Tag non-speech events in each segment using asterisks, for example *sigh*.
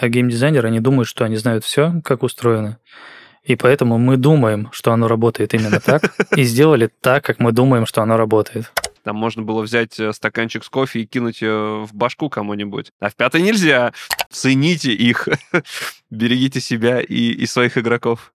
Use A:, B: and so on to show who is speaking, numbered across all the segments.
A: А геймдизайнеры, они думают, что они знают все, как устроено. И поэтому мы думаем, что оно работает именно так, и сделали так, как мы думаем, что оно работает.
B: Там можно было взять э, стаканчик с кофе и кинуть ее в башку кому-нибудь. А в пятой нельзя. Цените их. *laughs* Берегите себя и, и своих игроков.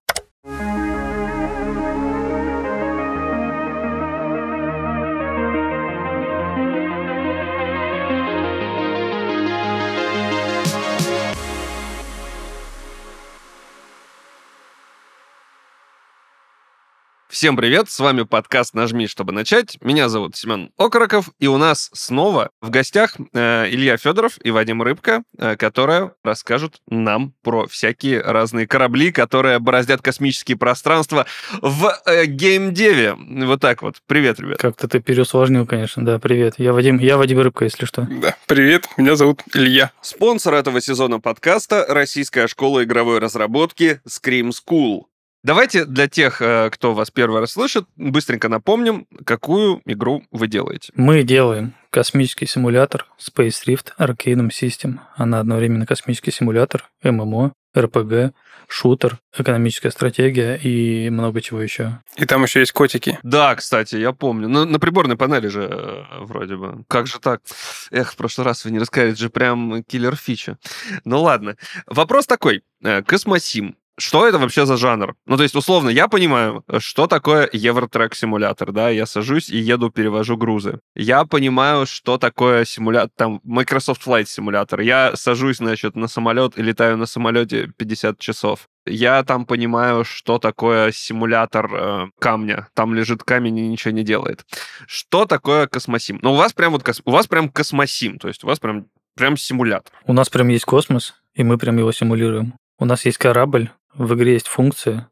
B: Всем привет, с вами подкаст «Нажми, чтобы начать». Меня зовут Семен Окороков, и у нас снова в гостях э, Илья Федоров и Вадим Рыбка, э, которые расскажут нам про всякие разные корабли, которые бороздят космические пространства в э, геймдеве. Вот так вот. Привет, ребят.
A: Как-то ты переусложнил, конечно, да, привет. Я Вадим, я Вадим Рыбка, если что.
C: Да, привет, меня зовут Илья.
B: Спонсор этого сезона подкаста – Российская школа игровой разработки Scream School. Давайте для тех, э, кто вас первый раз слышит, быстренько напомним, какую игру вы делаете.
A: Мы делаем космический симулятор Space Rift Arcanum System. Она одновременно космический симулятор, ММО, РПГ, шутер, экономическая стратегия и много чего еще.
C: И там еще есть котики.
B: Да, кстати, я помню. На, на приборной панели же э, вроде бы. Как же так? Эх, в прошлый раз вы не рассказали, это же прям киллер фича. Ну ладно. Вопрос такой. Э, Космосим что это вообще за жанр? Ну, то есть, условно, я понимаю, что такое Евротрек-симулятор, да, я сажусь и еду, перевожу грузы. Я понимаю, что такое симулятор, там, Microsoft Flight симулятор. Я сажусь, значит, на самолет и летаю на самолете 50 часов. Я там понимаю, что такое симулятор э, камня. Там лежит камень и ничего не делает. Что такое космосим? Ну, у вас прям вот кос... у вас прям космосим, то есть у вас прям прям симулятор.
A: У нас прям есть космос, и мы прям его симулируем. У нас есть корабль, в игре есть функция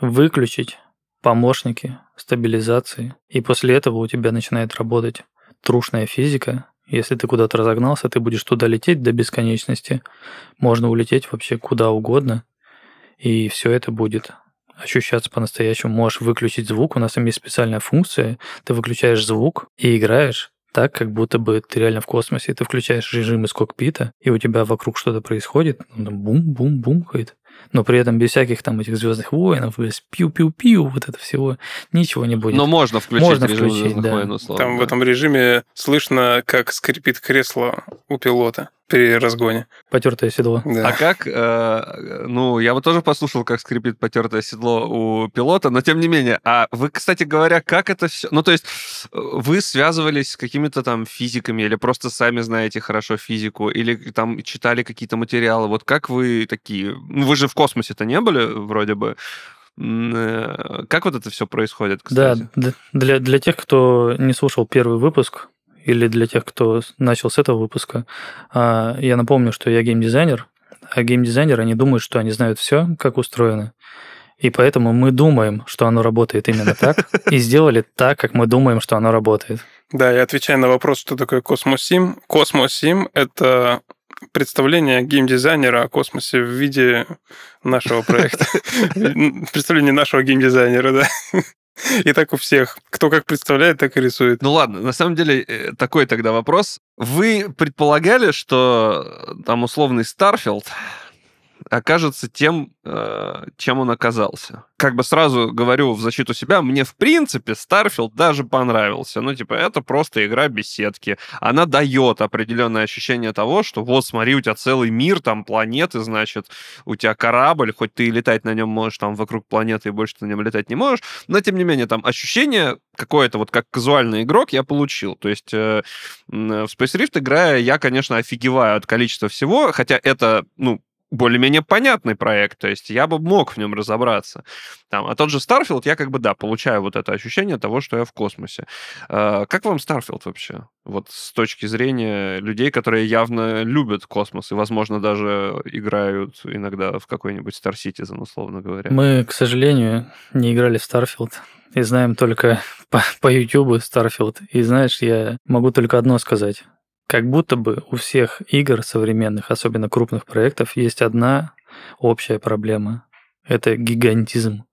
A: выключить помощники стабилизации, и после этого у тебя начинает работать трушная физика. Если ты куда-то разогнался, ты будешь туда лететь до бесконечности. Можно улететь вообще куда угодно, и все это будет ощущаться по-настоящему. Можешь выключить звук, у нас там есть специальная функция. Ты выключаешь звук и играешь так, как будто бы ты реально в космосе. Ты включаешь режим из кокпита, и у тебя вокруг что-то происходит, бум-бум-бумкает но при этом без всяких там этих звездных воинов, без пиу-пиу-пиу, вот это всего, ничего не будет.
B: Но можно включить можно режим включить, звездных да. воин, условно.
C: Там в этом режиме слышно, как скрипит кресло у пилота при разгоне.
A: Потертое седло.
B: Да. А как, э, ну, я вот тоже послушал, как скрипит потертое седло у пилота, но тем не менее, а вы, кстати говоря, как это все, ну, то есть вы связывались с какими-то там физиками или просто сами знаете хорошо физику, или там читали какие-то материалы, вот как вы такие, ну, вы же в космосе-то не были вроде бы, э, как вот это все происходит,
A: кстати? Да, для, для тех, кто не слушал первый выпуск, или для тех, кто начал с этого выпуска, а, я напомню, что я геймдизайнер, а геймдизайнеры, они думают, что они знают все, как устроено. И поэтому мы думаем, что оно работает именно так, *laughs* и сделали так, как мы думаем, что оно работает.
C: Да, я отвечаю на вопрос, что такое Космосим. Космосим — это представление геймдизайнера о космосе в виде нашего проекта. *laughs* Представление нашего геймдизайнера, да. И так у всех. Кто как представляет, так и рисует.
B: Ну ладно, на самом деле э, такой тогда вопрос. Вы предполагали, что э, там условный Starfield окажется тем, э, чем он оказался. Как бы сразу говорю в защиту себя, мне в принципе Starfield даже понравился. Ну, типа, это просто игра беседки. Она дает определенное ощущение того, что вот, смотри, у тебя целый мир, там планеты, значит, у тебя корабль, хоть ты и летать на нем можешь там вокруг планеты и больше ты на нем летать не можешь, но тем не менее там ощущение какое-то вот как казуальный игрок я получил. То есть э, в Space Rift играя, я, конечно, офигеваю от количества всего, хотя это, ну, более-менее понятный проект, то есть я бы мог в нем разобраться. Там, а тот же Starfield, я как бы, да, получаю вот это ощущение того, что я в космосе. А, как вам Starfield вообще? Вот с точки зрения людей, которые явно любят космос и, возможно, даже играют иногда в какой-нибудь Star Citizen, условно говоря.
A: Мы, к сожалению, не играли в Starfield и знаем только по, по YouTube Starfield. И знаешь, я могу только одно сказать. Как будто бы у всех игр современных, особенно крупных проектов, есть одна общая проблема. Это гигантизм.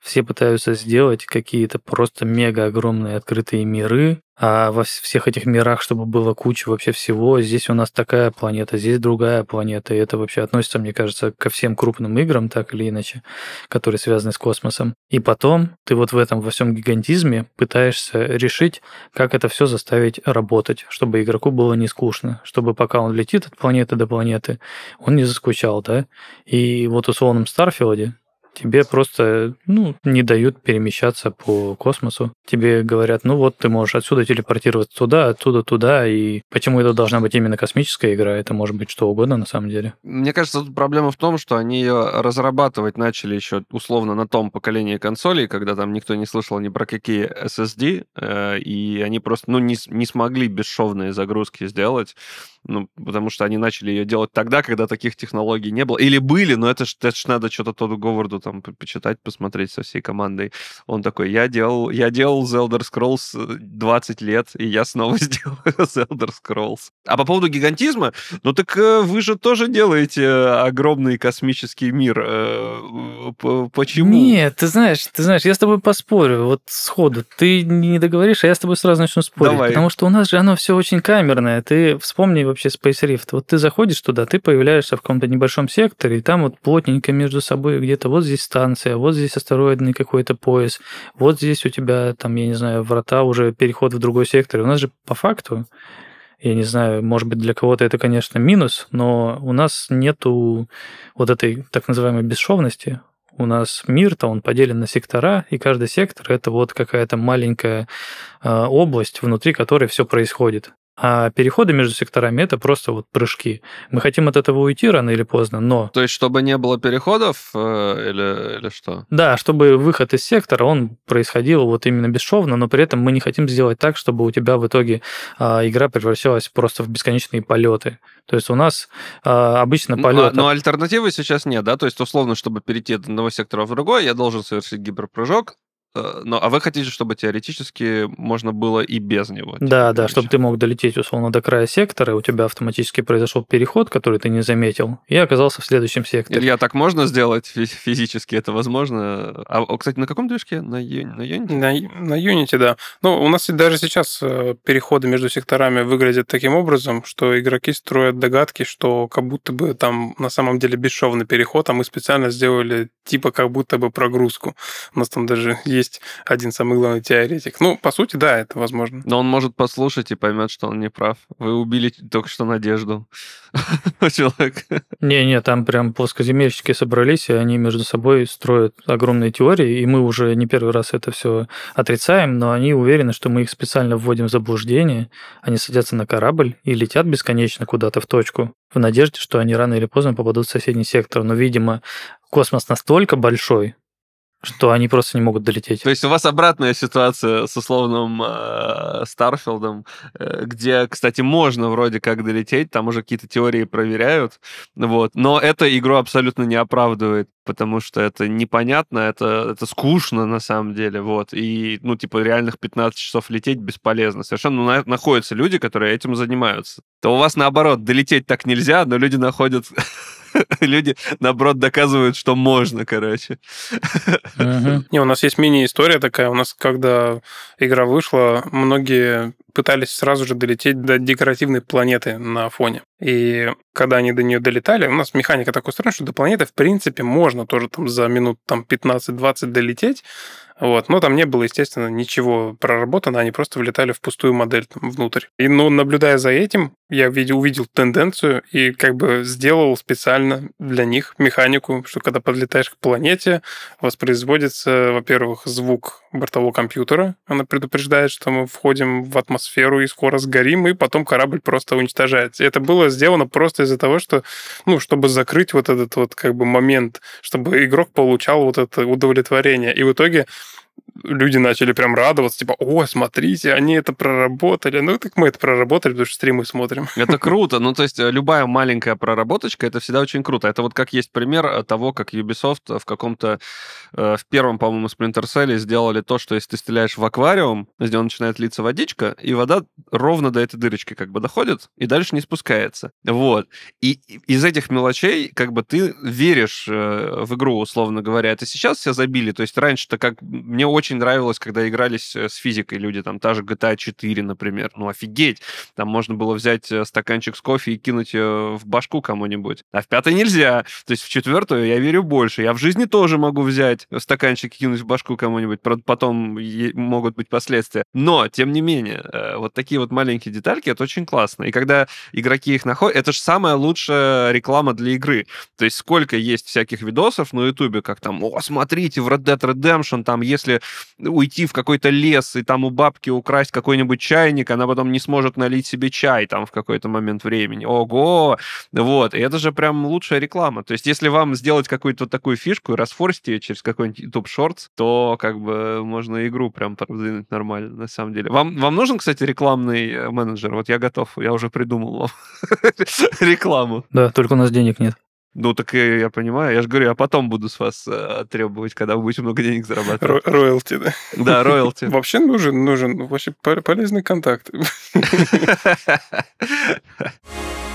A: Все пытаются сделать какие-то просто мега огромные открытые миры, а во всех этих мирах, чтобы было куча вообще всего, здесь у нас такая планета, здесь другая планета, и это вообще относится, мне кажется, ко всем крупным играм, так или иначе, которые связаны с космосом. И потом ты вот в этом во всем гигантизме пытаешься решить, как это все заставить работать, чтобы игроку было не скучно, чтобы пока он летит от планеты до планеты, он не заскучал, да? И вот условном Старфилде тебе просто ну, не дают перемещаться по космосу. Тебе говорят, ну вот ты можешь отсюда телепортироваться туда, оттуда туда, и почему это должна быть именно космическая игра, это может быть что угодно на самом деле.
B: Мне кажется, тут проблема в том, что они ее разрабатывать начали еще условно на том поколении консолей, когда там никто не слышал ни про какие SSD, э, и они просто ну, не, не смогли бесшовные загрузки сделать ну, потому что они начали ее делать тогда, когда таких технологий не было. Или были, но это ж, это ж надо что-то Тоду Говарду там почитать, посмотреть со всей командой. Он такой, я делал, я делал The Elder Scrolls 20 лет, и я снова *laughs* сделал The Elder Scrolls. А по поводу гигантизма, ну так э, вы же тоже делаете огромный космический мир. Э, почему?
A: Нет, ты знаешь, ты знаешь, я с тобой поспорю, вот сходу. Ты не договоришь, а я с тобой сразу начну спорить. Давай. Потому что у нас же оно все очень камерное. Ты вспомни вообще Space Rift. Вот ты заходишь туда, ты появляешься в каком-то небольшом секторе, и там вот плотненько между собой где-то вот здесь станция, вот здесь астероидный какой-то пояс, вот здесь у тебя там, я не знаю, врата, уже переход в другой сектор. У нас же по факту я не знаю, может быть, для кого-то это, конечно, минус, но у нас нету вот этой так называемой бесшовности. У нас мир-то, он поделен на сектора, и каждый сектор – это вот какая-то маленькая э, область, внутри которой все происходит. А переходы между секторами это просто вот прыжки. Мы хотим от этого уйти рано или поздно, но...
B: То есть, чтобы не было переходов э, или, или что?
A: Да, чтобы выход из сектора, он происходил вот именно бесшовно, но при этом мы не хотим сделать так, чтобы у тебя в итоге э, игра превращалась просто в бесконечные полеты. То есть у нас э, обычно полет...
B: Но, но альтернативы сейчас нет, да? То есть, условно, чтобы перейти от одного сектора в другой, я должен совершить гиперпрыжок, но, а вы хотите, чтобы теоретически можно было и без него?
A: Да, да, чтобы ты мог долететь условно до края сектора, и у тебя автоматически произошел переход, который ты не заметил, и оказался в следующем секторе.
B: Илья, так можно сделать физически? Это возможно? А, кстати, на каком движке? На, на Unity?
C: На, на Unity, да. Ну, у нас даже сейчас э, переходы между секторами выглядят таким образом, что игроки строят догадки, что как будто бы там на самом деле бесшовный переход, а мы специально сделали типа как будто бы прогрузку. У нас там даже есть один самый главный теоретик. Ну, по сути, да, это возможно.
B: Но он может послушать и поймет, что он не прав. Вы убили только что надежду *laughs* человека.
A: Не-не, там прям плоскоземельщики собрались, и они между собой строят огромные теории, и мы уже не первый раз это все отрицаем, но они уверены, что мы их специально вводим в заблуждение, они садятся на корабль и летят бесконечно куда-то в точку, в надежде, что они рано или поздно попадут в соседний сектор. Но, видимо, космос настолько большой, что они просто не могут долететь.
B: То есть у вас обратная ситуация с условным э, Старфилдом, э, где, кстати, можно вроде как долететь, там уже какие-то теории проверяют, вот, но это игру абсолютно не оправдывает, потому что это непонятно, это, это скучно на самом деле, вот, и, ну, типа, реальных 15 часов лететь бесполезно. Совершенно ну, находятся люди, которые этим занимаются. То у вас, наоборот, долететь так нельзя, но люди находят *laughs* *laughs* люди, наоборот, доказывают, что можно, короче. *laughs*
C: Не, у нас есть мини-история такая. У нас, когда игра вышла, многие пытались сразу же долететь до декоративной планеты на фоне. И когда они до нее долетали, у нас механика такой устроена, что до планеты, в принципе, можно тоже там за минут там, 15-20 долететь, вот. Но там не было, естественно, ничего проработано, они просто влетали в пустую модель там, внутрь. И, ну, наблюдая за этим, я видел, увидел тенденцию и как бы сделал специально для них механику, что когда подлетаешь к планете, воспроизводится, во-первых, звук бортового компьютера. Она предупреждает, что мы входим в атмосферу и скоро сгорим, и потом корабль просто уничтожается. И это было сделано просто из-за того, что, ну, чтобы закрыть вот этот вот как бы момент, чтобы игрок получал вот это удовлетворение. И в итоге люди начали прям радоваться, типа, о, смотрите, они это проработали. Ну, так мы это проработали, потому что стримы смотрим. *laughs*
B: Это круто. Ну, то есть э, любая маленькая проработочка, это всегда очень круто. Это вот как есть пример э, того, как Ubisoft в каком-то, э, в первом, по-моему, Splinter Cell сделали то, что если ты стреляешь в аквариум, где он начинает литься водичка, и вода ровно до этой дырочки как бы доходит, и дальше не спускается. Вот. И из этих мелочей как бы ты веришь в игру, условно говоря. Это сейчас все забили. То есть раньше-то как... Мне очень нравилось, когда игрались с физикой люди, там та же GTA 4, например. Ну, офигеть! Там можно было взять стаканчик с кофе и кинуть в башку кому-нибудь. А в пятой нельзя. То есть в четвертую я верю больше. Я в жизни тоже могу взять стаканчик и кинуть в башку кому-нибудь. Потом могут быть последствия. Но, тем не менее, э, вот такие вот маленькие детальки, это очень классно. И когда игроки их находят, это же самая лучшая реклама для игры. То есть сколько есть всяких видосов на Ютубе, как там, о, смотрите, в Red Dead Redemption, там, если уйти в какой-то лес и там у бабки украсть какой-нибудь чайник, она потом не сможет налить себе чай там в какой-то момент времени. Ого! Вот, и это же прям лучшая реклама. То есть если вам сделать какую-то вот такую фишку и расфорсить ее через какой-нибудь YouTube Shorts, то как бы можно игру прям продвинуть нормально, на самом деле. Вам, вам нужен, кстати, рекламный э, менеджер? Вот я готов, я уже придумал вам *laughs* рекламу.
A: Да, только у нас денег нет.
B: Ну, так я понимаю. Я же говорю, я потом буду с вас э, требовать, когда вы будете много денег зарабатывать.
C: Роялти, да?
B: Да, роялти. *laughs*
C: Вообще нужен, нужен вообще полезный контакт. *laughs* *laughs*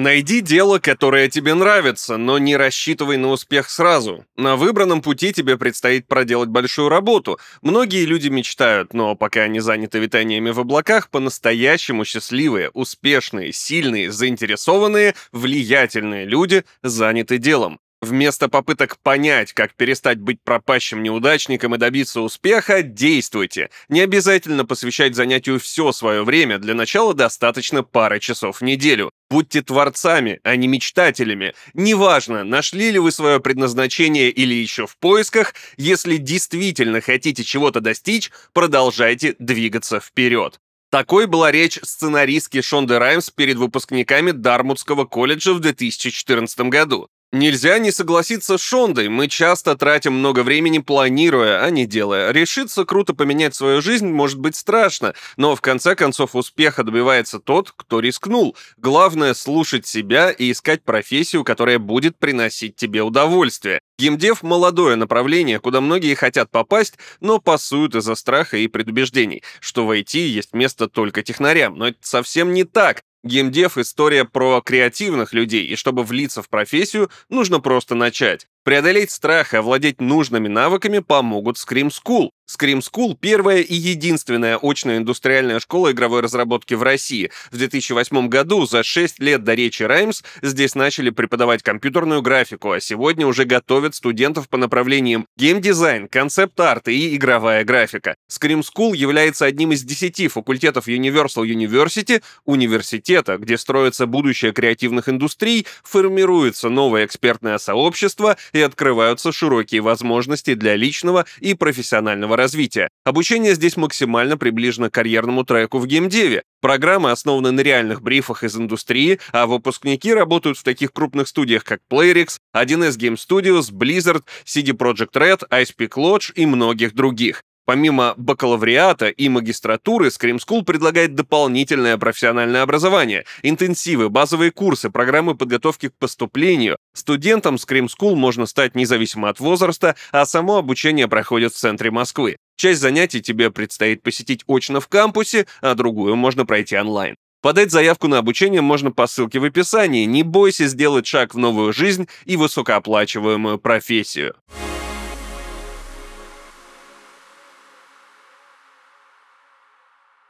B: Найди дело, которое тебе нравится, но не рассчитывай на успех сразу. На выбранном пути тебе предстоит проделать большую работу. Многие люди мечтают, но пока они заняты витаниями в облаках, по-настоящему счастливые, успешные, сильные, заинтересованные, влиятельные люди заняты делом. Вместо попыток понять, как перестать быть пропащим неудачником и добиться успеха, действуйте. Не обязательно посвящать занятию все свое время, для начала достаточно пары часов в неделю. Будьте творцами, а не мечтателями. Неважно, нашли ли вы свое предназначение или еще в поисках, если действительно хотите чего-то достичь, продолжайте двигаться вперед. Такой была речь сценаристки Шонды Раймс перед выпускниками Дармутского колледжа в 2014 году. Нельзя не согласиться с Шондой, мы часто тратим много времени планируя, а не делая. Решиться круто поменять свою жизнь может быть страшно, но в конце концов успеха добивается тот, кто рискнул. Главное слушать себя и искать профессию, которая будет приносить тебе удовольствие. Геймдев – молодое направление, куда многие хотят попасть, но пасуют из-за страха и предубеждений, что в IT есть место только технарям. Но это совсем не так. Геймдев — история про креативных людей, и чтобы влиться в профессию, нужно просто начать. Преодолеть страх и овладеть нужными навыками помогут Scream School. Scream School — первая и единственная очная индустриальная школа игровой разработки в России. В 2008 году, за 6 лет до речи Раймс, здесь начали преподавать компьютерную графику, а сегодня уже готовят студентов по направлениям геймдизайн, концепт-арт и игровая графика. Scream School является одним из 10 факультетов Universal University, университета, где строится будущее креативных индустрий, формируется новое экспертное сообщество — и открываются широкие возможности для личного и профессионального развития. Обучение здесь максимально приближено к карьерному треку в геймдеве. Программы основаны на реальных брифах из индустрии, а выпускники работают в таких крупных студиях, как Playrix, 1С Game Studios, Blizzard, CD Projekt Red, Ice Peak Lodge и многих других. Помимо бакалавриата и магистратуры, Scream School предлагает дополнительное профессиональное образование, интенсивы, базовые курсы, программы подготовки к поступлению. Студентам Scream School можно стать независимо от возраста, а само обучение проходит в центре Москвы. Часть занятий тебе предстоит посетить очно в кампусе, а другую можно пройти онлайн. Подать заявку на обучение можно по ссылке в описании. Не бойся сделать шаг в новую жизнь и высокооплачиваемую профессию.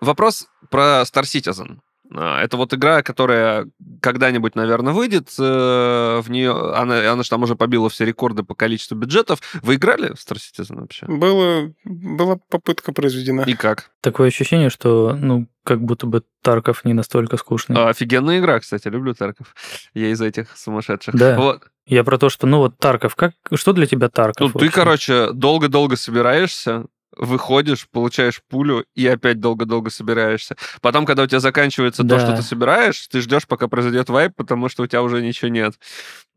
B: Вопрос про Star Citizen. А, это вот игра, которая когда-нибудь, наверное, выйдет. Э, в нее она, она же там уже побила все рекорды по количеству бюджетов. Вы играли в Star Citizen вообще?
C: Было, была попытка произведена.
B: И как?
A: Такое ощущение, что, ну, как будто бы Тарков не настолько скучный.
B: А, офигенная игра, кстати, люблю Тарков. Я из этих сумасшедших.
A: Да. Вот. Я про то, что, ну вот Тарков, как, что для тебя Тарков?
B: Ну, ты, короче, долго-долго собираешься, выходишь, получаешь пулю и опять долго-долго собираешься. Потом, когда у тебя заканчивается да. то, что ты собираешь, ты ждешь, пока произойдет вайп, потому что у тебя уже ничего нет.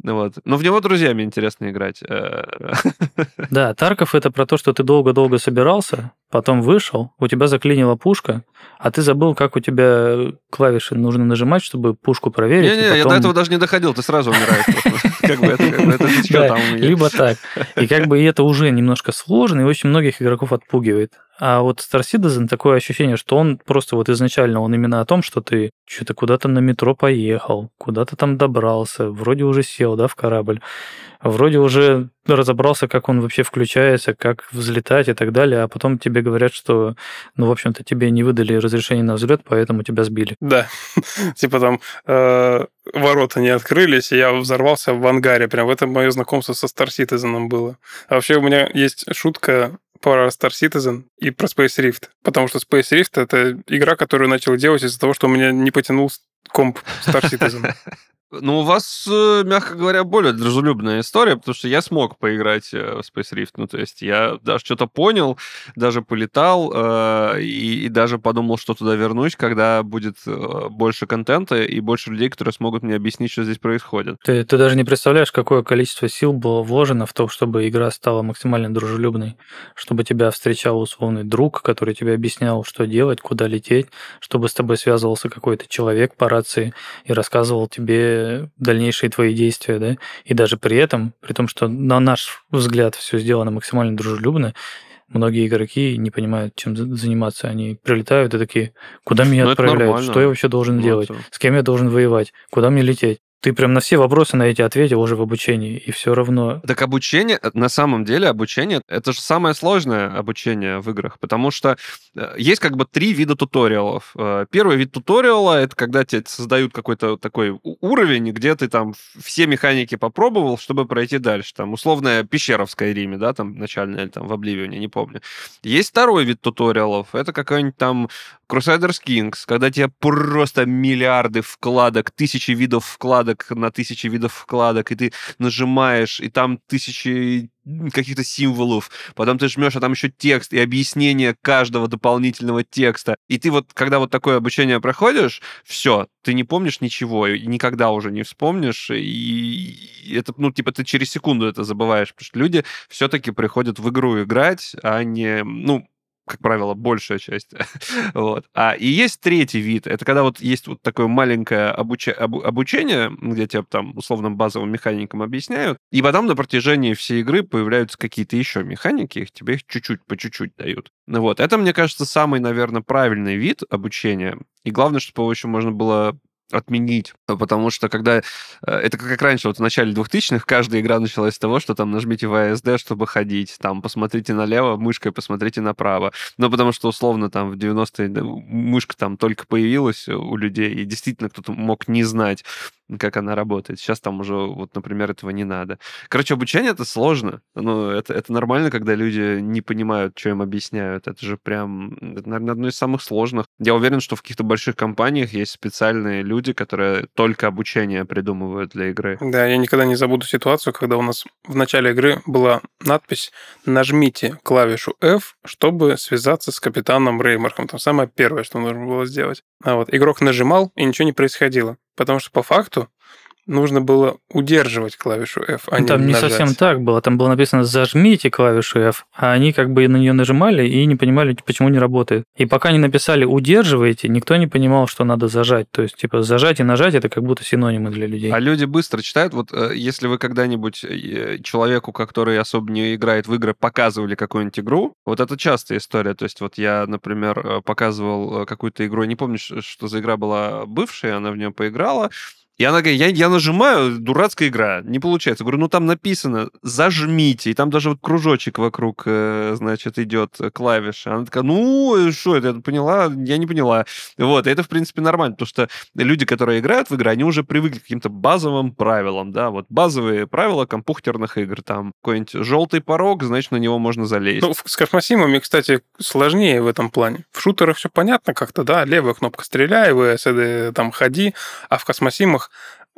B: Вот. Но в него друзьями интересно играть. Э.
A: Да, Тарков это про то, что ты долго-долго собирался, потом вышел, у тебя заклинила пушка, а ты забыл, как у тебя клавиши нужно нажимать, чтобы пушку проверить.
B: Не-не, потом... я до этого даже не доходил, ты сразу умираешь. Как бы это что там
A: Либо *laughs* так. И как бы это уже немножко сложно, и очень многих игроков отпугивает. А вот Star Citizen такое ощущение, что он просто вот изначально, он именно о том, что ты что-то куда-то на метро поехал, куда-то там добрался, вроде уже сел, да, в корабль, вроде уже разобрался, как он вообще включается, как взлетать и так далее, а потом тебе говорят, что, ну, в общем-то, тебе не выдали разрешение на взлет, поэтому тебя сбили.
C: Да, *laughs* типа там э, ворота не открылись, и я взорвался в ангаре. Прям в этом мое знакомство со Star Citizen было. А вообще у меня есть шутка про Star Citizen и про Space Rift. Потому что Space Rift — это игра, которую начал делать из-за того, что у меня не потянул комп Star Citizen. *laughs*
B: Ну, у вас, э, мягко говоря, более дружелюбная история, потому что я смог поиграть э, в Space Rift. Ну, то есть я даже что-то понял, даже полетал, э, и, и даже подумал, что туда вернусь, когда будет э, больше контента и больше людей, которые смогут мне объяснить, что здесь происходит.
A: Ты, ты даже не представляешь, какое количество сил было вложено в то, чтобы игра стала максимально дружелюбной, чтобы тебя встречал условный друг, который тебе объяснял, что делать, куда лететь, чтобы с тобой связывался какой-то человек по рации и рассказывал тебе дальнейшие твои действия, да, и даже при этом, при том, что на наш взгляд все сделано максимально дружелюбно, многие игроки не понимают, чем заниматься. Они прилетают и такие, куда меня Но ну, отправляют, что я вообще должен ну, делать, с кем я должен воевать, куда мне лететь. Ты прям на все вопросы на эти ответил уже в обучении, и все равно...
B: Так обучение, э, на самом деле обучение, это же самое сложное обучение в играх, потому что э, есть как бы три вида туториалов. Э, первый вид туториала — это когда тебе создают какой-то такой уровень, где ты там все механики попробовал, чтобы пройти дальше. Там условная пещера в Скайриме, да, там начальная, или там в Обливионе, не помню. Есть второй вид туториалов, это какой-нибудь там Crusaders Kings, когда тебе просто миллиарды вкладок, тысячи видов вкладок на тысячи видов вкладок, и ты нажимаешь, и там тысячи каких-то символов, потом ты жмешь, а там еще текст и объяснение каждого дополнительного текста. И ты вот, когда вот такое обучение проходишь, все, ты не помнишь ничего, и никогда уже не вспомнишь, и это, ну, типа, ты через секунду это забываешь, потому что люди все-таки приходят в игру играть, а не, ну, как правило, большая часть. *laughs* вот. А, и есть третий вид. Это когда вот есть вот такое маленькое обуч... об... обучение, где тебе там условным базовым механикам объясняют, и потом на протяжении всей игры появляются какие-то еще механики, их тебе их чуть-чуть, по чуть-чуть дают. Ну вот. Это, мне кажется, самый, наверное, правильный вид обучения. И главное, чтобы его еще можно было отменить, потому что когда... Э, это как раньше, вот в начале 2000-х каждая игра началась с того, что там нажмите VSD, чтобы ходить, там посмотрите налево, мышкой посмотрите направо. Ну, потому что, условно, там в 90-е мышка там только появилась у людей, и действительно кто-то мог не знать, как она работает. Сейчас там уже, вот, например, этого не надо. Короче, обучение это сложно. Ну, это, это нормально, когда люди не понимают, что им объясняют. Это же прям, это, наверное, одно из самых сложных. Я уверен, что в каких-то больших компаниях есть специальные люди, которые только обучение придумывают для игры.
C: Да, я никогда не забуду ситуацию, когда у нас в начале игры была надпись «Нажмите клавишу F, чтобы связаться с капитаном Реймарком». Там самое первое, что нужно было сделать. А вот игрок нажимал, и ничего не происходило. Потому что по факту нужно было удерживать клавишу F, а
A: ну, Там
C: не,
A: не совсем так было. Там было написано «зажмите клавишу F», а они как бы на нее нажимали и не понимали, почему не работает. И пока не написали «удерживаете», никто не понимал, что надо зажать. То есть, типа, зажать и нажать – это как будто синонимы для людей.
B: А люди быстро читают. Вот э, если вы когда-нибудь э, человеку, который особо не играет в игры, показывали какую-нибудь игру, вот это частая история. То есть вот я, например, э, показывал какую-то игру, я не помню, что за игра была бывшая, она в нее поиграла, и она говорит, я, я нажимаю, дурацкая игра, не получается. Говорю, ну там написано, зажмите, и там даже вот кружочек вокруг, э, значит, идет клавиша. Она такая, ну, что это, я поняла? Я не поняла. Вот, и это, в принципе, нормально, потому что люди, которые играют в игры, они уже привыкли к каким-то базовым правилам, да, вот базовые правила компьютерных игр, там какой-нибудь желтый порог, значит, на него можно залезть. Ну,
C: с космосимами, кстати, сложнее в этом плане. В шутерах все понятно как-то, да, левая кнопка стреляй, ВСД там ходи, а в космосимах играх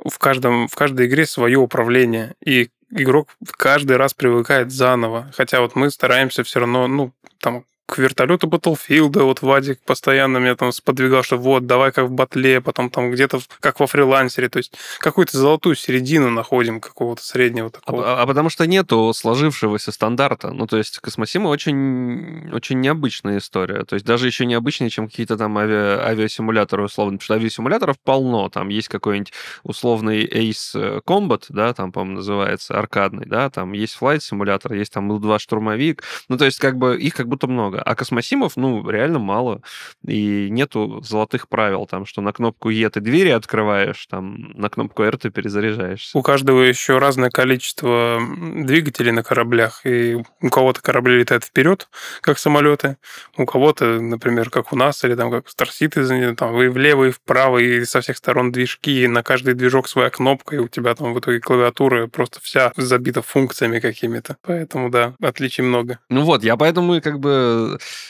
C: в, каждом, в каждой игре свое управление, и игрок каждый раз привыкает заново. Хотя вот мы стараемся все равно, ну, там к вертолету Battlefield, вот Вадик постоянно меня там сподвигал, что вот, давай как в батле, потом там где-то как во фрилансере, то есть какую-то золотую середину находим какого-то среднего такого.
B: А, а потому что нету сложившегося стандарта. Ну, то есть Космосима очень, очень необычная история. То есть даже еще необычнее, чем какие-то там ави... авиасимуляторы условно. Потому что авиасимуляторов полно. Там есть какой-нибудь условный Ace Combat, да, там, по-моему, называется, аркадный, да, там есть Flight симулятор, есть там Ил-2 штурмовик. Ну, то есть как бы их как будто много. А Космосимов, ну, реально мало. И нету золотых правил, там, что на кнопку Е ты двери открываешь, там, на кнопку R ты перезаряжаешься.
C: У каждого еще разное количество двигателей на кораблях, и у кого-то корабли летают вперед, как самолеты, у кого-то, например, как у нас, или там как Star Citizen, там вы влево и вправо, и со всех сторон движки, и на каждый движок своя кнопка, и у тебя там в итоге клавиатура просто вся забита функциями какими-то. Поэтому, да, отличий много.
B: Ну вот, я поэтому как бы...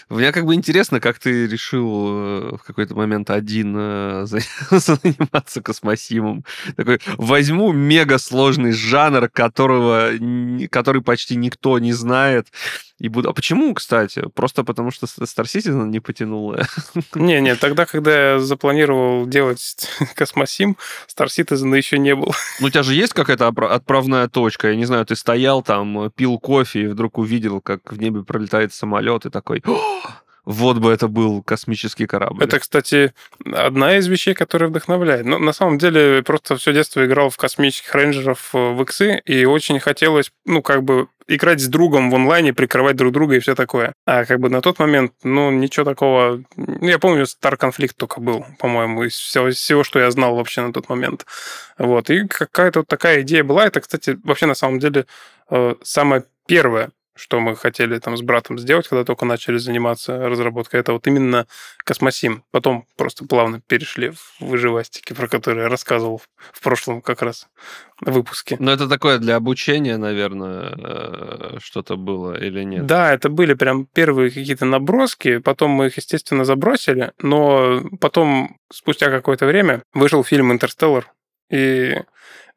B: Мне как бы интересно, как ты решил э, в какой-то момент один э, *laughs* заниматься космосимом. Такой, возьму мега сложный жанр, которого, который почти никто не знает, и буду... А почему, кстати? Просто потому, что Star Citizen не потянула? *laughs*
C: Не-не, тогда, когда я запланировал делать *laughs* Космосим, Star Citizen еще не был.
B: Ну, у тебя же есть какая-то отправная точка? Я не знаю, ты стоял там, пил кофе и вдруг увидел, как в небе пролетает самолет и такой вот бы это был космический корабль.
C: Это, кстати, одна из вещей, которая вдохновляет. Но на самом деле просто все детство играл в космических рейнджеров э, в иксы, и очень хотелось, ну, как бы играть с другом в онлайне, прикрывать друг друга и все такое. А как бы на тот момент, ну, ничего такого... Ну, я помню, Star конфликт только был, по-моему, из всего, всего, что я знал вообще на тот момент. Вот. И какая-то вот такая идея была. Это, кстати, вообще на самом деле э, самое первое, что мы хотели там с братом сделать, когда только начали заниматься разработкой, это вот именно Космосим. Потом просто плавно перешли в выживастики, про которые я рассказывал в прошлом как раз выпуске.
B: Но это такое для обучения, наверное, э, что-то было или нет?
C: Да, это были прям первые какие-то наброски, потом мы их, естественно, забросили, но потом, спустя какое-то время, вышел фильм «Интерстеллар», и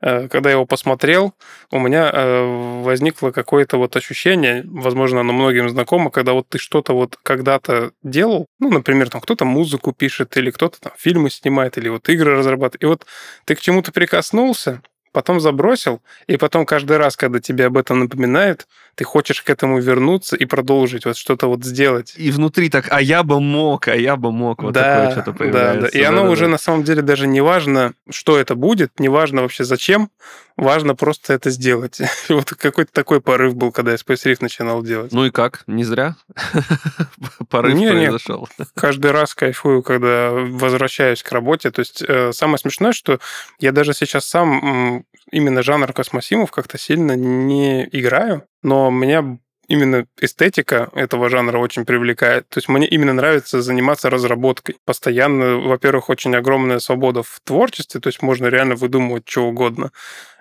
C: когда я его посмотрел, у меня э, возникло какое-то вот ощущение, возможно, оно многим знакомо, когда вот ты что-то вот когда-то делал, ну, например, там кто-то музыку пишет, или кто-то там фильмы снимает, или вот игры разрабатывает, и вот ты к чему-то прикоснулся, потом забросил, и потом каждый раз, когда тебе об этом напоминают, ты хочешь к этому вернуться и продолжить вот что-то вот сделать.
B: И внутри так, а я бы мог, а я бы мог, вот да, такое что-то появляется.
C: Да, да. И да, оно да, уже да. на самом деле даже не важно, что это будет, не важно вообще зачем, важно просто это сделать. И *laughs* вот какой-то такой порыв был, когда я Space Rift начинал делать.
B: Ну и как? Не зря *laughs* порыв не, произошел?
C: Не, каждый раз кайфую, когда возвращаюсь к работе. То есть э, самое смешное, что я даже сейчас сам именно жанр космосимов как-то сильно не играю, но меня именно эстетика этого жанра очень привлекает. То есть мне именно нравится заниматься разработкой. Постоянно, во-первых, очень огромная свобода в творчестве, то есть можно реально выдумывать что угодно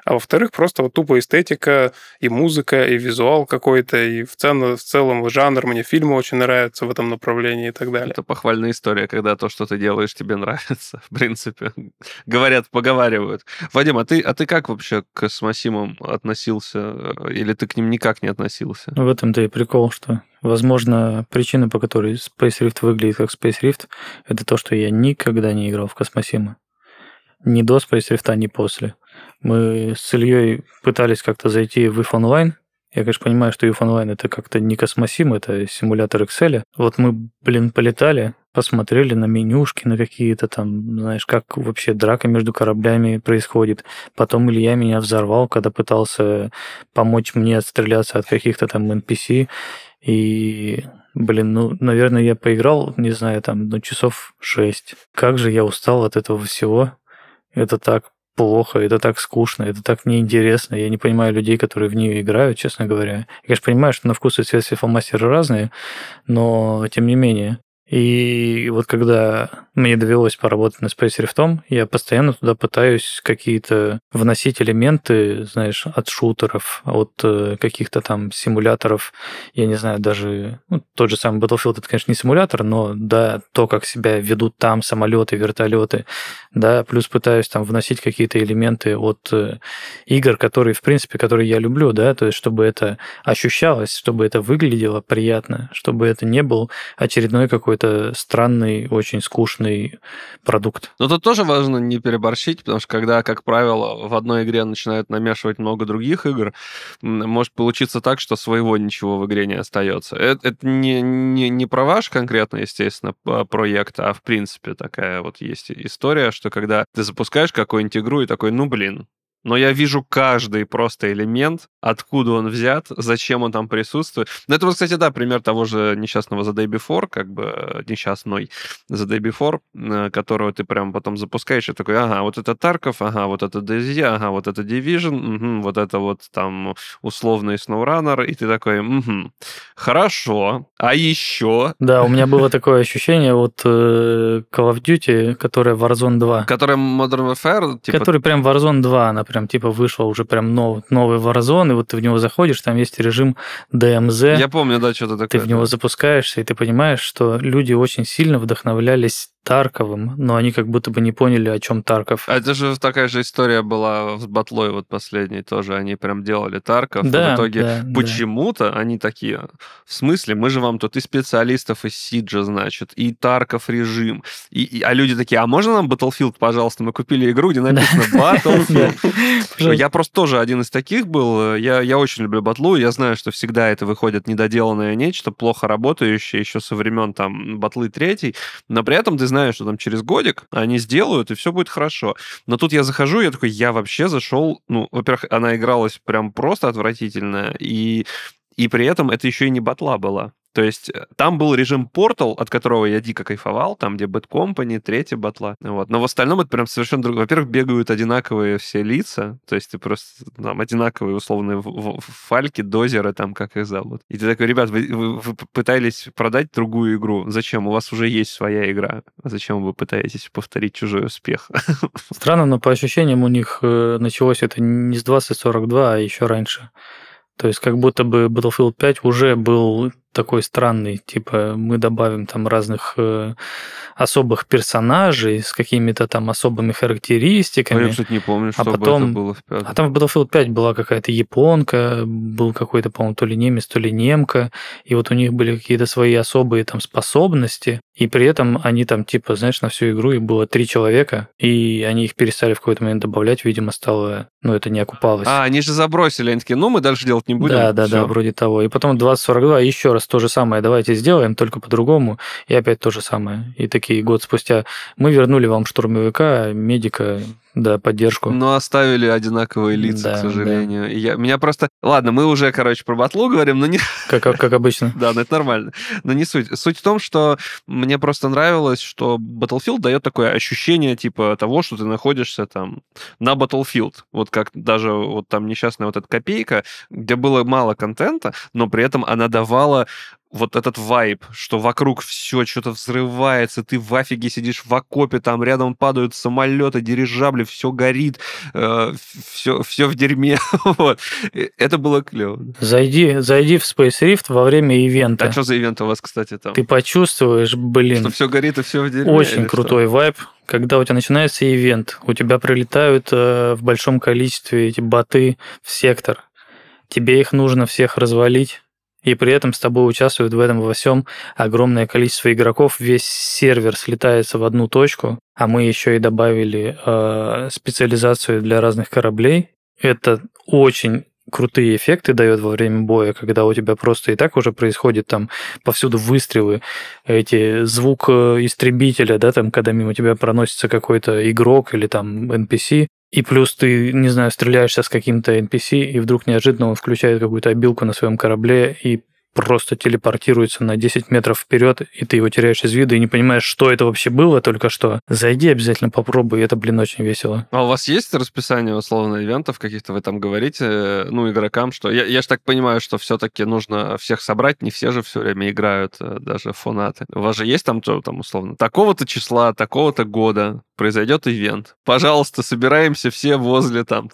C: а во-вторых, просто вот тупо эстетика и музыка, и визуал какой-то, и в целом, в целом жанр. Мне фильмы очень нравятся в этом направлении и так далее.
B: Это похвальная история, когда то, что ты делаешь, тебе нравится, *laughs* в принципе. Говорят, поговаривают. Вадим, а ты, а ты как вообще к Смасимам относился? Или ты к ним никак не относился?
A: В этом-то и прикол, что Возможно, причина, по которой Space Rift выглядит как Space Rift, это то, что я никогда не играл в Космосимы. Ни до Space Rift, ни после. Мы с Ильей пытались как-то зайти в IF Online. Я, конечно, понимаю, что IF Online это как-то не космосим, это симулятор Excel. Вот мы, блин, полетали, посмотрели на менюшки, на какие-то там, знаешь, как вообще драка между кораблями происходит. Потом Илья меня взорвал, когда пытался помочь мне отстреляться от каких-то там NPC. И, блин, ну, наверное, я поиграл, не знаю, там, ну, часов шесть. Как же я устал от этого всего. Это так плохо, это так скучно, это так неинтересно. Я не понимаю людей, которые в нее играют, честно говоря. Я, конечно, понимаю, что на вкус и цвет фломастеры разные, но тем не менее. И вот когда мне довелось поработать на Space Rift, я постоянно туда пытаюсь какие-то вносить элементы, знаешь, от шутеров, от э, каких-то там симуляторов, я не знаю, даже ну, тот же самый Battlefield, это, конечно, не симулятор, но да, то, как себя ведут там самолеты, вертолеты, да, плюс пытаюсь там вносить какие-то элементы от э, игр, которые, в принципе, которые я люблю, да, то есть чтобы это ощущалось, чтобы это выглядело приятно, чтобы это не был очередной какой-то странный, очень скучный продукт.
B: Но тут тоже важно не переборщить, потому что когда, как правило, в одной игре начинают намешивать много других игр, может получиться так, что своего ничего в игре не остается. Это, это не, не, не про ваш конкретно, естественно, проект, а в принципе такая вот есть история, что когда ты запускаешь какую-нибудь игру и такой, ну блин, но я вижу каждый просто элемент, откуда он взят, зачем он там присутствует. Ну, это вот, кстати, да, пример того же несчастного The Day Before, как бы э, несчастной The Day Before, э, которого ты прям потом запускаешь и такой, ага, вот это Тарков, ага, вот это DayZ, ага, вот это Division, угу, вот это вот там условный SnowRunner, и ты такой, угу, хорошо, а еще?
A: Да, у меня *laughs* было такое ощущение, вот э, Call of Duty, которая Warzone 2.
B: Которая Modern Warfare?
A: Типа... Который прям Warzone 2, она прям типа вышел уже прям нов, новый Warzone, и вот ты в него заходишь, там есть режим DMZ.
B: Я помню, да, что-то такое.
A: Ты в него запускаешься, и ты понимаешь, что люди очень сильно вдохновлялись Тарковым, но они как будто бы не поняли, о чем Тарков.
B: А это же такая же история была с Батлой вот последней тоже. Они прям делали Тарков, да, а в итоге да, почему-то да. они такие, в смысле, мы же вам тут и специалистов из Сиджа, значит, и Тарков режим. И, и, а люди такие, а можно нам Battlefield, пожалуйста? Мы купили игру, где написано *laughs* Battlefield. *laughs* Я просто тоже один из таких был. Я, я очень люблю Батлу, я знаю, что всегда это выходит недоделанное нечто, плохо работающее еще со времен там Батлы третьей, но при этом ты знаешь, знаю, что там через годик они сделают, и все будет хорошо. Но тут я захожу, я такой, я вообще зашел, ну, во-первых, она игралась прям просто отвратительно, и и при этом это еще и не батла была. То есть э, там был режим Portal, от которого я дико кайфовал, там, где Bad Company, третья батла. Вот. Но в остальном это прям совершенно другое. Во-первых, бегают одинаковые все лица, то есть ты просто там одинаковые условные фальки, дозеры, там, как их зовут. И ты такой, ребят, вы, вы, вы пытались продать другую игру. Зачем? У вас уже есть своя игра. Зачем вы пытаетесь повторить чужой успех? *laughs*
A: Странно, но по ощущениям у них э, началось это не с 2042, а еще раньше. То есть как будто бы Battlefield 5 уже был такой странный, типа мы добавим там разных э, особых персонажей с какими-то там особыми характеристиками.
B: А я, кстати, не помню, что а потом, это было в пятом.
A: А там в Battlefield 5 была какая-то японка, был какой-то, по-моему, то ли немец, то ли немка, и вот у них были какие-то свои особые там способности, и при этом они там, типа, знаешь, на всю игру их было три человека, и они их перестали в какой-то момент добавлять, видимо, стало, ну, это не окупалось.
B: А, они же забросили, они такие, ну, мы дальше делать не будем.
A: Да, да, Всё. да, вроде того. И потом 2042 еще раз то же самое, давайте сделаем, только по-другому, и опять то же самое. И такие год спустя мы вернули вам штурмовика, медика, да, поддержку.
B: Но оставили одинаковые лица, да, к сожалению. Да. Я, меня просто... Ладно, мы уже, короче, про батлу говорим, но не... *laughs*
A: Как, как обычно.
B: да, но это нормально. Но не суть. Суть в том, что мне просто нравилось, что Battlefield дает такое ощущение, типа, того, что ты находишься там на Battlefield. Вот как даже вот там несчастная вот эта копейка, где было мало контента, но при этом она давала вот этот вайб, что вокруг все что-то взрывается, ты в афиге сидишь в окопе, там рядом падают самолеты, дирижабли, все горит, э, все, все в дерьме. *laughs* вот. Это было клево.
A: Зайди, зайди в Space Rift во время ивента.
B: А что за ивент у вас, кстати, там?
A: Ты почувствуешь, блин.
B: Что все горит и все в дерьме.
A: Очень крутой что? вайб. Когда у тебя начинается ивент, у тебя прилетают э, в большом количестве эти боты в сектор. Тебе их нужно всех развалить и при этом с тобой участвует в этом во всем огромное количество игроков, весь сервер слетается в одну точку, а мы еще и добавили э, специализацию для разных кораблей. Это очень крутые эффекты дает во время боя, когда у тебя просто и так уже происходит там повсюду выстрелы, эти звук э, истребителя, да, там, когда мимо тебя проносится какой-то игрок или там NPC, и плюс ты, не знаю, стреляешься с каким-то NPC, и вдруг неожиданно он включает какую-то обилку на своем корабле и просто телепортируется на 10 метров вперед, и ты его теряешь из вида и не понимаешь, что это вообще было только что. Зайди обязательно попробуй, это, блин, очень весело.
B: А у вас есть расписание, условно, ивентов каких-то вы там говорите, ну, игрокам, что... Я, я же так понимаю, что все-таки нужно всех собрать, не все же все время играют, э, даже фанаты. У вас же есть там, там условно, такого-то числа, такого-то года произойдет ивент. Пожалуйста, собираемся все возле там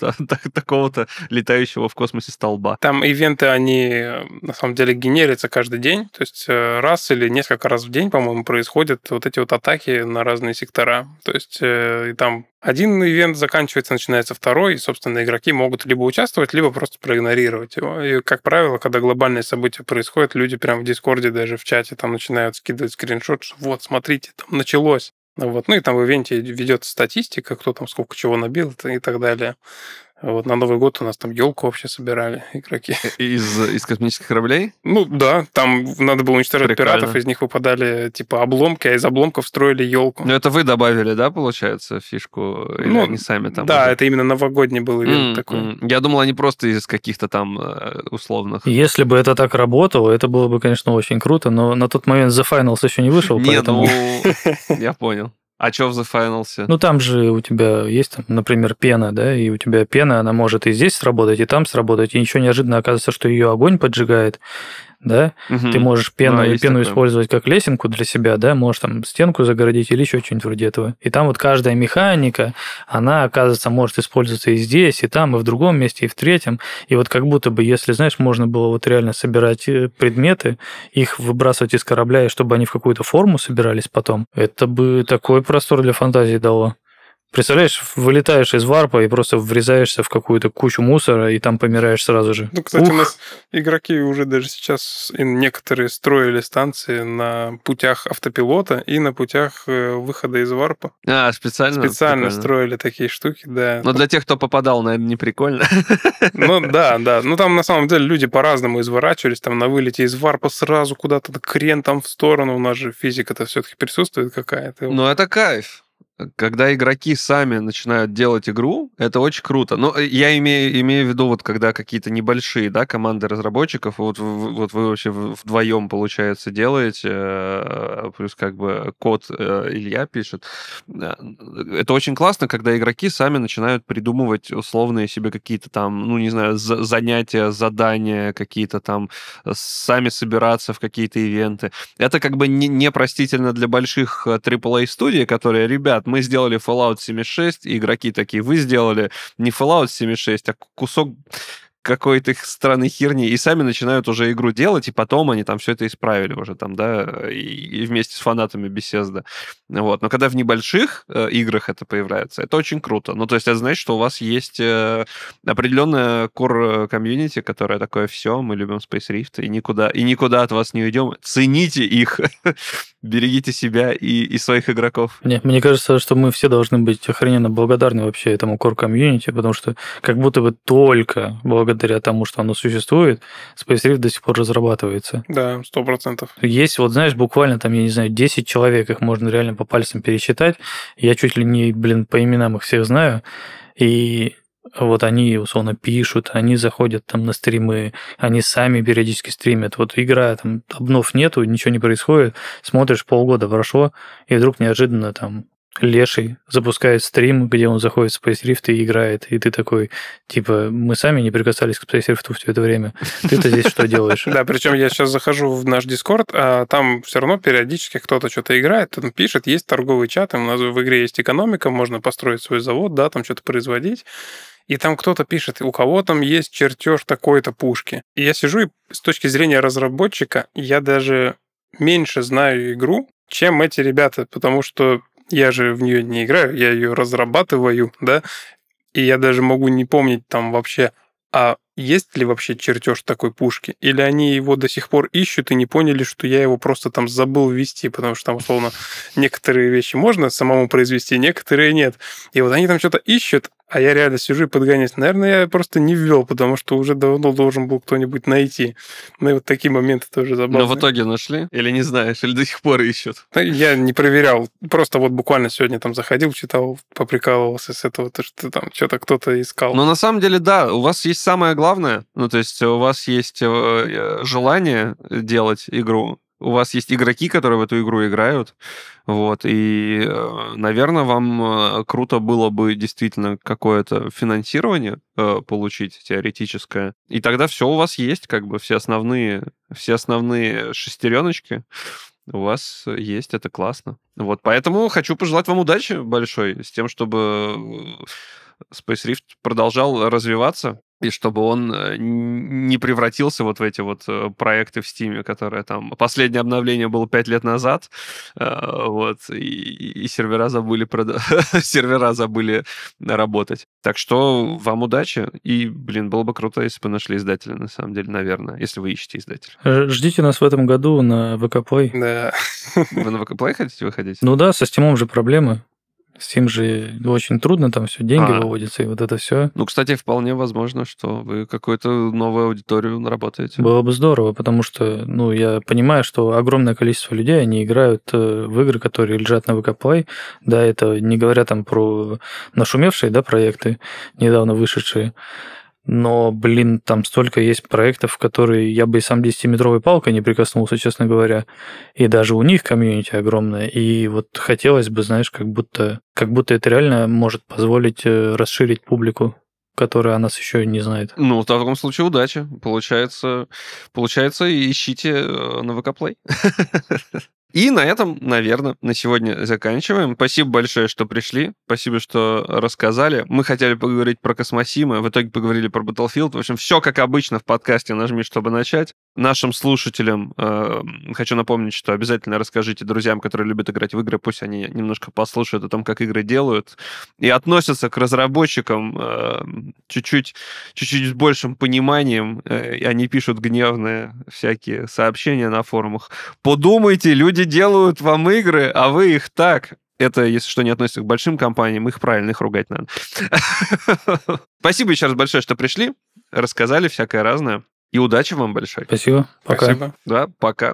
B: такого-то летающего в космосе столба.
C: Там ивенты, они на самом деле генерятся каждый день, то есть э, раз или несколько раз в день, по-моему, происходят вот эти вот атаки на разные сектора. То есть э, и там один ивент заканчивается, начинается второй, и, собственно, игроки могут либо участвовать, либо просто проигнорировать его. И, как правило, когда глобальные события происходят, люди прямо в Дискорде, даже в чате там начинают скидывать скриншот, что вот, смотрите, там началось. Вот. Ну и там в ивенте ведется статистика, кто там сколько чего набил и так далее. Вот на Новый год у нас там елку вообще собирали *laughs* игроки.
B: Из, из космических кораблей?
C: Ну да, там надо было уничтожать Прикольно. пиратов, из них выпадали типа обломки, а из обломков строили елку.
B: Ну это вы добавили, да, получается, фишку? Или ну, они сами там?
C: Да, уже? это именно новогодний был ивент mm, такой. Mm.
B: Я думал, они просто из каких-то там э, условных.
A: Если бы это так работало, это было бы, конечно, очень круто, но на тот момент The Finals еще не вышел,
B: Нет,
A: поэтому...
B: ну, я понял. А что в Finals?
A: Ну, там же у тебя есть, например, пена, да, и у тебя пена, она может и здесь сработать, и там сработать, и ничего неожиданно оказывается, что ее огонь поджигает, да, угу. ты можешь пену, да, пену такое. использовать как лесенку для себя, да, можешь там стенку загородить или еще что-нибудь вроде этого. И там вот каждая механика, она, оказывается, может использоваться и здесь, и там, и в другом месте, и в третьем. И вот как будто бы, если, знаешь, можно было вот реально собирать э, предметы, их выбрасывать из корабля, и чтобы они в какую-то форму собирались потом, это бы такой простор для фантазии дало. Представляешь, вылетаешь из варпа и просто врезаешься в какую-то кучу мусора, и там помираешь сразу же.
C: Ну, кстати, Ух. у нас игроки уже даже сейчас некоторые строили станции на путях автопилота и на путях э, выхода из варпа.
B: А, специально?
C: Специально прикольно. строили такие штуки, да.
B: Но для тех, кто попадал, наверное, не прикольно.
C: Ну, *laughs* да, да. Ну, там, на самом деле, люди по-разному изворачивались, там, на вылете из варпа сразу куда-то крен там в сторону. У нас же физика-то все-таки присутствует какая-то.
B: Ну, это кайф когда игроки сами начинают делать игру, это очень круто. Но э, я имею, имею в виду, вот когда какие-то небольшие да, команды разработчиков, вот, вот вы вообще вдвоем, получается, делаете, э, плюс как бы код э, Илья пишет. Это очень классно, когда игроки сами начинают придумывать условные себе какие-то там, ну, не знаю, занятия, задания, какие-то там, сами собираться в какие-то ивенты. Это как бы непростительно для больших AAA-студий, которые, ребят, мы сделали Fallout 76, и игроки такие, вы сделали не Fallout 76, а кусок какой-то странной херни, и сами начинают уже игру делать, и потом они там все это исправили уже там, да, и, вместе с фанатами беседа. Вот. Но когда в небольших э, играх это появляется, это очень круто. Ну, то есть это значит, что у вас есть э, определенная core комьюнити, которая такое все, мы любим Space Rift, и никуда, и никуда от вас не уйдем. Цените их, *laughs* берегите себя и, и своих игроков.
A: Нет, мне кажется, что мы все должны быть охрененно благодарны вообще этому core комьюнити, потому что как будто бы только благодаря благодаря тому, что оно существует, Space Rift до сих пор разрабатывается.
C: Да, сто процентов.
A: Есть, вот знаешь, буквально там, я не знаю, 10 человек, их можно реально по пальцам пересчитать. Я чуть ли не, блин, по именам их всех знаю. И вот они, условно, пишут, они заходят там на стримы, они сами периодически стримят. Вот игра, там, обнов нету, ничего не происходит, смотришь, полгода прошло, и вдруг неожиданно там Леший запускает стрим, где он заходит в Space Rift и играет, и ты такой, типа, мы сами не прикасались к Space Rift все это время. Ты-то здесь что делаешь? *laughs*
C: Да, причем я сейчас захожу в наш Дискорд, а там все равно периодически кто-то что-то играет, он пишет, есть торговый чат, у нас в игре есть экономика, можно построить свой завод, да, там что-то производить. И там кто-то пишет, у кого там есть чертеж такой-то пушки. И я сижу, и с точки зрения разработчика, я даже меньше знаю игру, чем эти ребята, потому что я же в нее не играю, я ее разрабатываю, да, и я даже могу не помнить там вообще, а есть ли вообще чертеж такой пушки? Или они его до сих пор ищут и не поняли, что я его просто там забыл ввести, потому что там, условно, некоторые вещи можно самому произвести, некоторые нет. И вот они там что-то ищут, А я реально сижу и подгоняюсь. Наверное, я просто не ввел, потому что уже давно должен был кто-нибудь найти. Ну и вот такие моменты тоже забавные.
B: Но в итоге нашли? Или не знаешь? Или до сих пор ищут?
C: Ну, Я не проверял. Просто вот буквально сегодня там заходил, читал, поприкалывался с этого, то, что там что-то кто-то искал.
B: Но на самом деле, да, у вас есть самое главное. Ну, то есть у вас есть э, желание делать игру, у вас есть игроки, которые в эту игру играют, вот, и, э, наверное, вам э, круто было бы действительно какое-то финансирование э, получить теоретическое, и тогда все у вас есть, как бы все основные, все основные шестереночки у вас есть, это классно. Вот, поэтому хочу пожелать вам удачи большой с тем, чтобы Space Rift продолжал развиваться, и чтобы он э, не превратился вот в эти вот э, проекты в Стиме, которые там... Последнее обновление было пять лет назад, э, вот, и, и сервера забыли прода- *laughs* сервера забыли работать. Так что вам удачи, и, блин, было бы круто, если бы нашли издателя, на самом деле, наверное, если вы ищете издателя.
A: Ждите нас в этом году на ВК Play.
C: Да.
B: Вы на ВК Play хотите выходить?
A: Ну да, со Steam же проблемы. Steam же очень трудно, там все деньги
B: А.
A: выводятся, и вот это все.
B: Ну, кстати, вполне возможно, что вы какую-то новую аудиторию наработаете.
A: Было бы здорово, потому что, ну, я понимаю, что огромное количество людей, они играют э, в игры, которые лежат на ВК Play. Да, это не говоря там про нашумевшие, да, проекты, недавно вышедшие. Но, блин, там столько есть проектов, которые я бы и сам 10-метровой палкой не прикоснулся, честно говоря. И даже у них комьюнити огромное. И вот хотелось бы, знаешь, как будто, как будто это реально может позволить э, расширить публику, которая о нас еще не знает.
B: Ну, в таком случае удачи. Получается, получается ищите э, на ВК Play. *laughs* И на этом, наверное, на сегодня заканчиваем. Спасибо большое, что пришли. Спасибо, что рассказали. Мы хотели поговорить про Космосима, в итоге поговорили про Battlefield. В общем, все как обычно в подкасте «Нажми, чтобы начать». Нашим слушателям э, хочу напомнить, что обязательно расскажите друзьям, которые любят играть в игры, пусть они немножко послушают о том, как игры делают, и относятся к разработчикам э, чуть-чуть, чуть-чуть с большим пониманием. Э, они пишут гневные всякие сообщения на форумах. Подумайте, люди делают вам игры, а вы их так. Это, если что, не относится к большим компаниям, их правильно, их ругать надо. *laughs* Спасибо еще раз большое, что пришли, рассказали всякое разное. И удачи вам большой.
A: Спасибо. Пока.
C: Спасибо.
B: Да, пока.